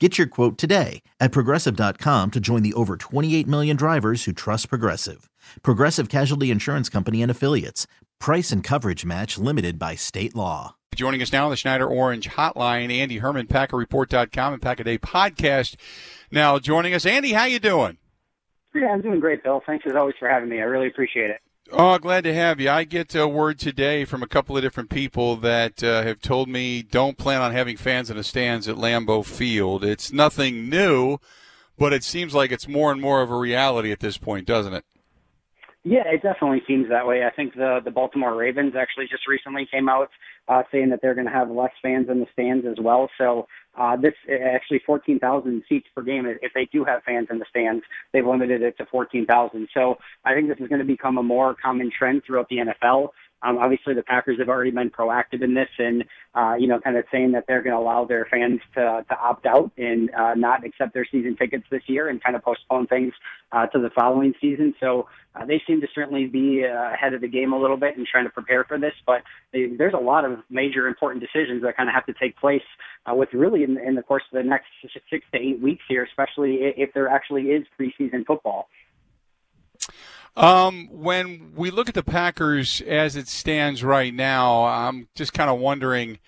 Get your quote today at progressive.com to join the over 28 million drivers who trust Progressive. Progressive Casualty Insurance Company and Affiliates. Price and coverage match limited by state law. Joining us now on the Schneider Orange Hotline, Andy Herman, PackerReport.com and Pack a Day Podcast. Now joining us, Andy, how you doing? Yeah, I'm doing great, Bill. Thanks as always for having me. I really appreciate it. Oh, glad to have you. I get a word today from a couple of different people that uh, have told me don't plan on having fans in the stands at Lambeau Field. It's nothing new, but it seems like it's more and more of a reality at this point, doesn't it? Yeah, it definitely seems that way. I think the the Baltimore Ravens actually just recently came out uh, saying that they're going to have less fans in the stands as well. So uh, this actually 14,000 seats per game. If they do have fans in the stands, they've limited it to 14,000. So I think this is going to become a more common trend throughout the NFL. Um, obviously, the Packers have already been proactive in this, and uh, you know, kind of saying that they're going to allow their fans to to opt out and uh, not accept their season tickets this year, and kind of postpone things uh, to the following season. So uh, they seem to certainly be uh, ahead of the game a little bit and trying to prepare for this. But they, there's a lot of major important decisions that kind of have to take place uh, with really in, in the course of the next six to eight weeks here, especially if there actually is preseason football. Um, when we look at the Packers as it stands right now, I'm just kind of wondering,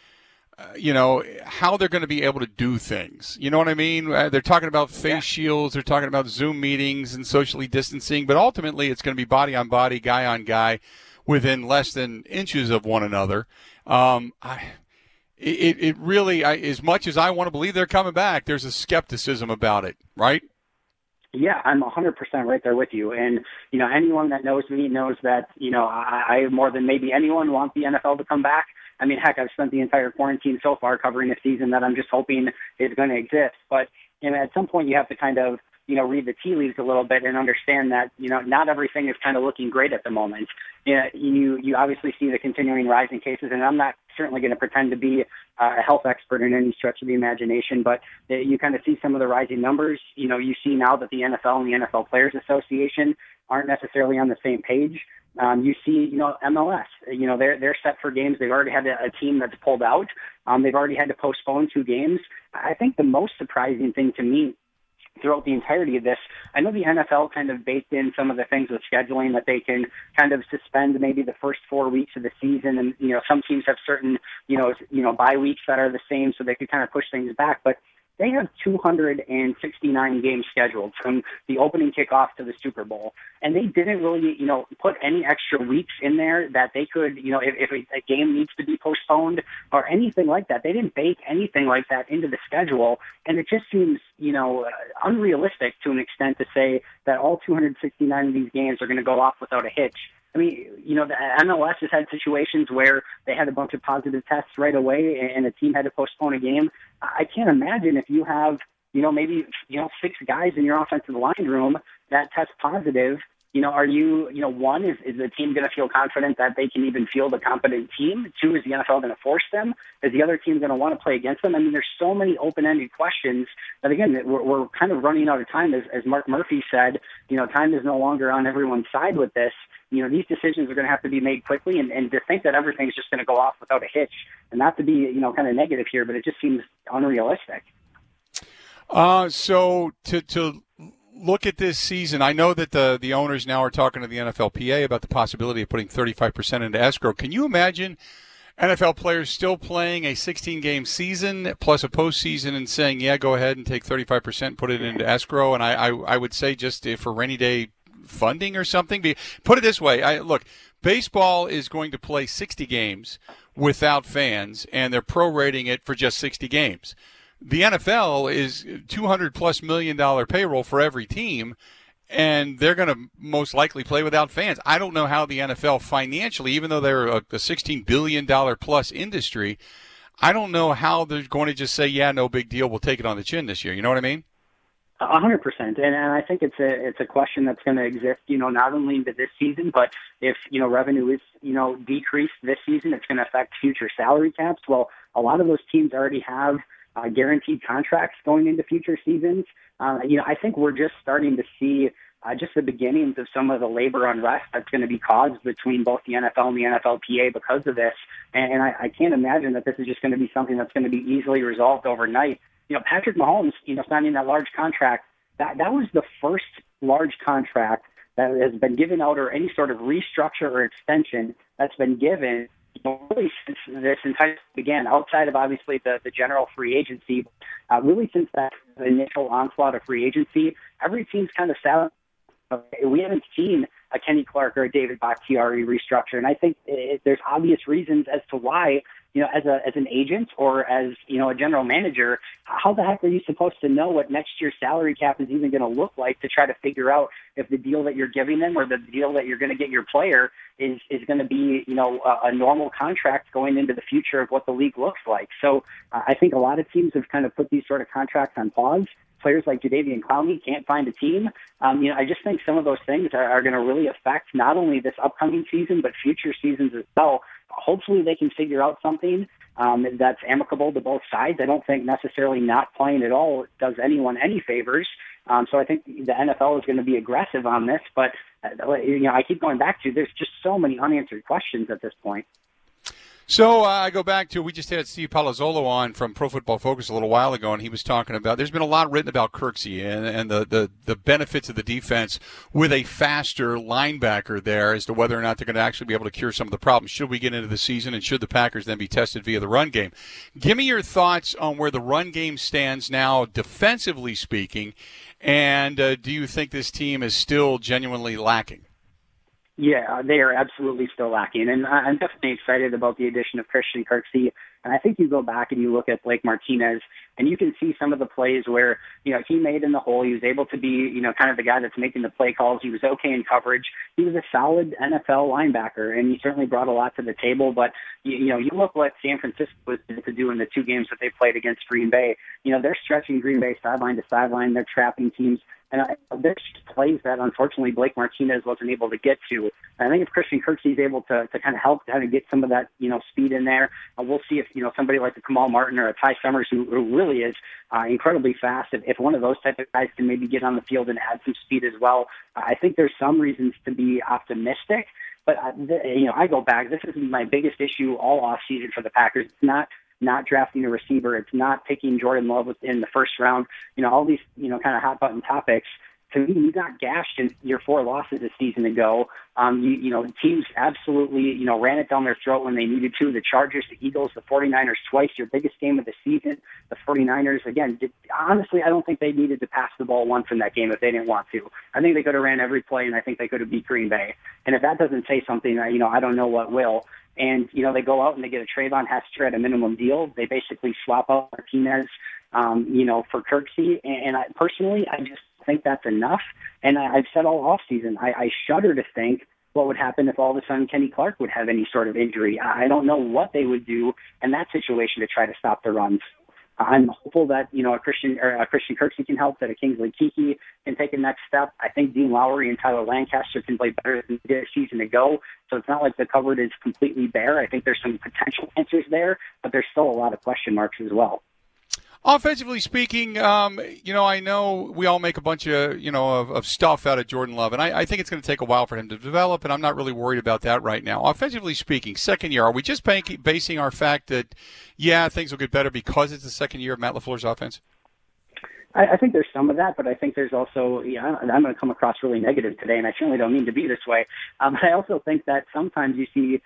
uh, you know, how they're going to be able to do things. You know what I mean? Uh, they're talking about face yeah. shields, they're talking about Zoom meetings and socially distancing, but ultimately it's going to be body on body, guy on guy, within less than inches of one another. Um, I, it, it really, I, as much as I want to believe they're coming back, there's a skepticism about it, right? Yeah, I'm 100% right there with you. And, you know, anyone that knows me knows that, you know, I, I more than maybe anyone want the NFL to come back. I mean, heck, I've spent the entire quarantine so far covering a season that I'm just hoping is going to exist. But, you know, at some point you have to kind of, you know, read the tea leaves a little bit and understand that, you know, not everything is kind of looking great at the moment. You, know, you, you obviously see the continuing rise in cases, and I'm not certainly going to pretend to be a health expert in any stretch of the imagination, but you kind of see some of the rising numbers. You know, you see now that the NFL and the NFL Players Association aren't necessarily on the same page. Um, you see, you know, MLS, you know, they're, they're set for games. They've already had a, a team that's pulled out. Um, they've already had to postpone two games. I think the most surprising thing to me throughout the entirety of this. I know the NFL kind of baked in some of the things with scheduling that they can kind of suspend maybe the first four weeks of the season, and you know some teams have certain you know you know bye weeks that are the same, so they could kind of push things back. But they have 269 games scheduled from the opening kickoff to the Super Bowl, and they didn't really, you know, put any extra weeks in there that they could, you know, if, if a, game needs to be postponed or anything like that. They didn't bake anything like that into the schedule, and it just seems, you know, unrealistic to an extent to say that all 269 of these games are going to go off without a hitch. I mean, you know, the MLS has had situations where they had a bunch of positive tests right away, and a team had to postpone a game. I can't imagine if you have, you know, maybe you know six guys in your offensive line room that test positive you know, are you, you know, one, is, is the team going to feel confident that they can even field a competent team? Two, is the NFL going to force them? Is the other team going to want to play against them? I mean, there's so many open-ended questions that, again, we're, we're kind of running out of time. As, as Mark Murphy said, you know, time is no longer on everyone's side with this. You know, these decisions are going to have to be made quickly, and, and to think that everything's just going to go off without a hitch, and not to be, you know, kind of negative here, but it just seems unrealistic. Uh, so to to look at this season, I know that the the owners now are talking to the NFLPA about the possibility of putting 35% into escrow. Can you imagine NFL players still playing a 16 game season plus a postseason and saying, yeah, go ahead and take 35%, put it into escrow. And I, I, I would say just for rainy day funding or something. Put it this way I, look, baseball is going to play 60 games without fans, and they're prorating it for just 60 games. The NFL is 200 plus million dollar payroll for every team and they're going to most likely play without fans. I don't know how the NFL financially, even though they're a, a 16 billion dollar plus industry, I don't know how they're going to just say, "Yeah, no big deal, we'll take it on the chin this year." You know what I mean? A hundred percent, and and I think it's a it's a question that's going to exist. You know, not only into this season, but if you know revenue is you know decreased this season, it's going to affect future salary caps. Well, a lot of those teams already have uh, guaranteed contracts going into future seasons. Uh, you know, I think we're just starting to see uh, just the beginnings of some of the labor unrest that's going to be caused between both the NFL and the NFLPA because of this. And, I, I can't imagine that this is just going to be something that's going to be easily resolved overnight. You know, Patrick Mahomes, you know, signing that large contract, that that was the first large contract that has been given out or any sort of restructure or extension that's been given really since this entire began, outside of obviously the, the general free agency, uh, really since that initial onslaught of free agency, every team's kind of sat. We haven't seen a Kenny Clark or a David Bakhtiari restructure, and I think it, there's obvious reasons as to why you know, as a as an agent or as you know a general manager, how the heck are you supposed to know what next year's salary cap is even going to look like to try to figure out if the deal that you're giving them or the deal that you're going to get your player is is going to be you know a, a normal contract going into the future of what the league looks like. So uh, I think a lot of teams have kind of put these sort of contracts on pause players like Jadeveon Clowney can't find a team. Um, you know, I just think some of those things are, are going to really affect not only this upcoming season but future seasons as well hopefully they can figure out something um, that's amicable to both sides. I don't think necessarily not playing at all does anyone any favors. Um, so I think the NFL is going to be aggressive on this, but uh, you know I keep going back to there's just so many unanswered questions at this point. So uh, I go back to we just had Steve Palazzolo on from Pro Football Focus a little while ago, and he was talking about there's been a lot written about Kirksey and, and the, the, the benefits of the defense with a faster linebacker there as to whether or not they're going to actually be able to cure some of the problems. Should we get into the season, and should the Packers then be tested via the run game? Give me your thoughts on where the run game stands now, defensively speaking, and uh, do you think this team is still genuinely lacking? Yeah, they are absolutely still lacking. And I'm definitely excited about the addition of Christian Kirksey. And I think you go back and you look at Blake Martinez, and you can see some of the plays where, you know, he made in the hole. He was able to be, you know, kind of the guy that's making the play calls. He was okay in coverage. He was a solid NFL linebacker, and he certainly brought a lot to the table. But, you, you know, you look what San Francisco was able to do in the two games that they played against Green Bay. You know, they're stretching Green Bay sideline to sideline. They're trapping teams. And I, there's plays that unfortunately Blake Martinez wasn't able to get to. I think if Christian Kirksey's able to, to kind of help kind of get some of that, you know, speed in there, uh, we'll see if, you know, somebody like the Kamal Martin or a Ty Summers who, who really is uh, incredibly fast, if, if one of those type of guys can maybe get on the field and add some speed as well, I think there's some reasons to be optimistic. But, uh, you know, I go back, this is my biggest issue all off season for the Packers. It's not not drafting a receiver. It's not picking Jordan Love in the first round. You know, all these, you know, kind of hot button topics. To me, you got gashed in your four losses a season ago. Um, you, you know, teams absolutely, you know, ran it down their throat when they needed to. The Chargers, the Eagles, the 49ers twice, your biggest game of the season. The 49ers, again, did, honestly, I don't think they needed to pass the ball once in that game if they didn't want to. I think they could have ran every play, and I think they could have beat Green Bay. And if that doesn't say something, you know, I don't know what will. And, you know, they go out and they get a Treyvon Hester at a minimum deal. They basically swap out Martinez, um, you know, for Kirksey. And, and I, personally, I just think that's enough. And I, I've said all off season, I, I shudder to think what would happen if all of a sudden Kenny Clark would have any sort of injury. I don't know what they would do in that situation to try to stop the runs. I'm hopeful that you know a Christian or a Christian Kirksey can help, that a Kingsley Keke can take a next step. I think Dean Lowry and Tyler Lancaster can play better than they did a season ago. So it's not like the cupboard is completely bare. I think there's some potential answers there, but there's still a lot of question marks as well. Offensively speaking, um, you know, I know we all make a bunch of, you know, of, of stuff out of Jordan Love, and I, I think it's going to take a while for him to develop, and I'm not really worried about that right now. Offensively speaking, second year, are we just basing our fact that, yeah, things will get better because it's the second year of Matt LaFleur's offense? I, I think there's some of that, but I think there's also, yeah, I'm going to come across really negative today, and I certainly don't mean to be this way. Um, but I also think that sometimes you see in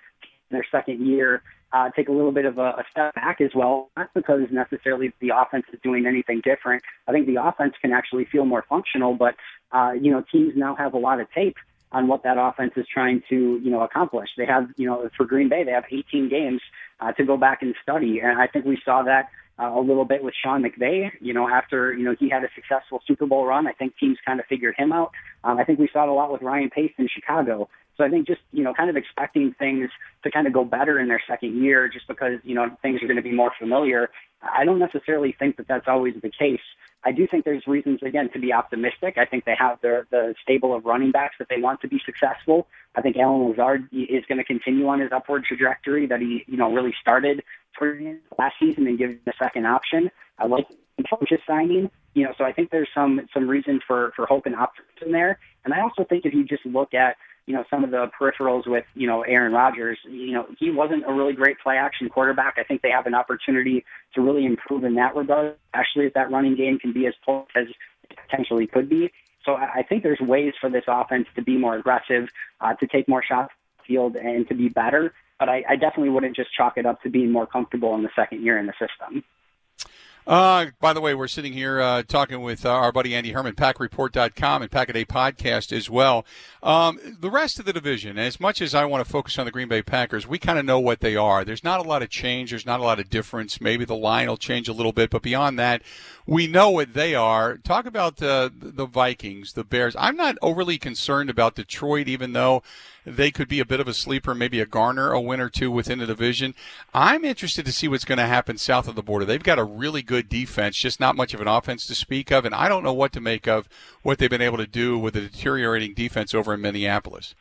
their second year uh, take a little bit of a, a step back as well. Not because necessarily the offense is doing anything different. I think the offense can actually feel more functional, but uh, you know, teams now have a lot of tape on what that offense is trying to, you know, accomplish. They have, you know, for Green Bay, they have 18 games uh, to go back and study, and I think we saw that uh, a little bit with Sean McVay. You know, after you know he had a successful Super Bowl run, I think teams kind of figured him out. Um, I think we saw it a lot with Ryan Pace in Chicago. So I think just you know kind of expecting things to kind of go better in their second year, just because you know things are going to be more familiar. I don't necessarily think that that's always the case. I do think there's reasons again to be optimistic. I think they have their the stable of running backs that they want to be successful. I think Allen Lazard is going to continue on his upward trajectory that he you know really started last season and give him a second option. I like coaches signing. You know, so I think there's some some reason for for hope and optimism there. And I also think if you just look at you know some of the peripherals with you know Aaron Rodgers, you know he wasn't a really great play action quarterback. I think they have an opportunity to really improve in that regard, especially if that running game can be as close as it potentially could be. So I think there's ways for this offense to be more aggressive, uh, to take more shots field, and to be better but I, I definitely wouldn't just chalk it up to being more comfortable in the second year in the system. Uh, by the way, we're sitting here uh, talking with uh, our buddy Andy Herman, PackerReport.com and Pack a Day Podcast as well. Um, the rest of the division, as much as I want to focus on the Green Bay Packers, we kind of know what they are. There's not a lot of change. There's not a lot of difference. Maybe the line will change a little bit, but beyond that, we know what they are. Talk about uh, the Vikings, the Bears. I'm not overly concerned about Detroit, even though they could be a bit of a sleeper, maybe a garner a win or two within the division. I'm interested to see what's going to happen south of the border. They've got a really good defense, just not much of an offense to speak of, and I don't know what to make of what they've been able to do with a deteriorating defense over in Minneapolis.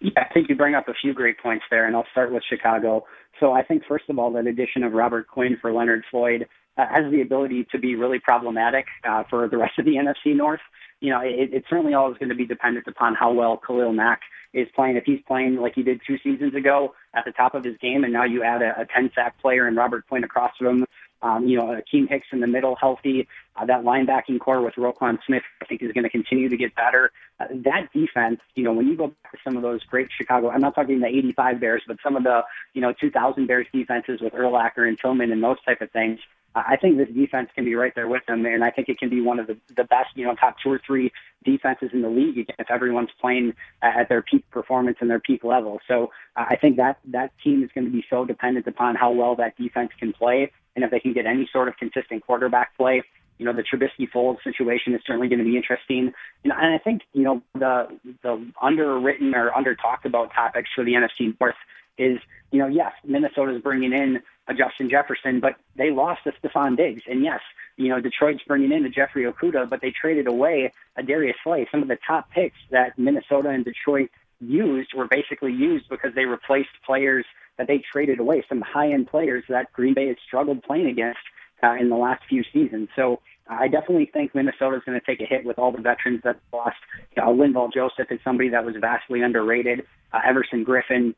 Yeah, I think you bring up a few great points there, and I'll start with Chicago. So I think, first of all, that addition of Robert Quinn for Leonard Floyd uh, has the ability to be really problematic uh, for the rest of the NFC North. You know, it, it's certainly always going to be dependent upon how well Khalil Mack is playing. If he's playing like he did two seasons ago at the top of his game, and now you add a, a 10 sack player and Robert Quinn across from him, um, you know, Akiem Hicks in the middle, healthy. Uh, that linebacking corps with Roquan Smith, I think, is going to continue to get better. Uh, that defense, you know, when you go back to some of those great Chicago, I'm not talking the 85 Bears, but some of the, you know, 2000 Bears defenses with Urlacher and Tillman and those type of things. I think this defense can be right there with them, and I think it can be one of the, the best, you know, top two or three defenses in the league if everyone's playing at their peak performance and their peak level. So uh, I think that that team is going to be so dependent upon how well that defense can play, and if they can get any sort of consistent quarterback play. You know, the Trubisky Foles situation is certainly going to be interesting. You know, and I think you know the the underwritten or under talked about topics for the NFC North is you know yes, Minnesota is bringing in a Justin Jefferson, but they lost a Stefon Diggs. And yes, you know, Detroit's bringing in a Jeffrey Okudah, but they traded away a Darius Slay. Some of the top picks that Minnesota and Detroit used were basically used because they replaced players that they traded away, some high-end players that Green Bay has struggled playing against uh, in the last few seasons. So I definitely think Minnesota is going to take a hit with all the veterans that lost. Know, Linval Joseph is somebody that was vastly underrated. Uh, Everson Griffen,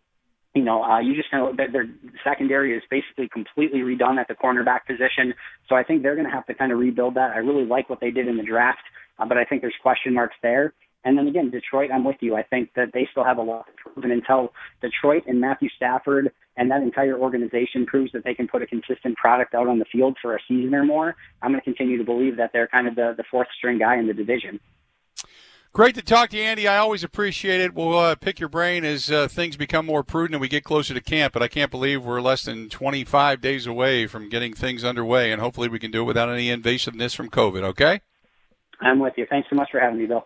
you know, uh, you just know that their secondary is basically completely redone at the cornerback position. So I think they're going to have to kind of rebuild that. I really like what they did in the draft, uh, but I think there's question marks there. And then again, Detroit, I'm with you. I think that they still have a lot to prove. And until Detroit and Matthew Stafford and that entire organization proves that they can put a consistent product out on the field for a season or more, I'm going to continue to believe that they're kind of the, the fourth string guy in the division. Great to talk to you, Andy. I always appreciate it. We'll uh, pick your brain as uh, things become more prudent and we get closer to camp. But I can't believe we're less than 25 days away from getting things underway, and hopefully we can do it without any invasiveness from COVID. Okay? I'm with you. Thanks so much for having me, Bill.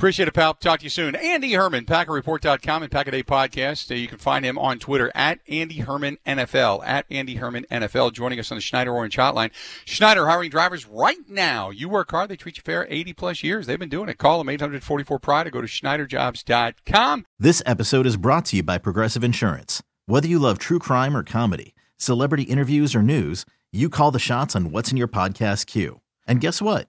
Appreciate it, pal. Talk to you soon. Andy Herman, PackerReport.com and Pack a Day Podcast. Uh, you can find him on Twitter at Andy Herman NFL, at Andy Herman NFL, joining us on the Schneider Orange Hotline. Schneider hiring drivers right now. You work hard, they treat you fair 80 plus years. They've been doing it. Call them 844 Pride or go to SchneiderJobs.com. This episode is brought to you by Progressive Insurance. Whether you love true crime or comedy, celebrity interviews or news, you call the shots on What's in Your Podcast queue. And guess what?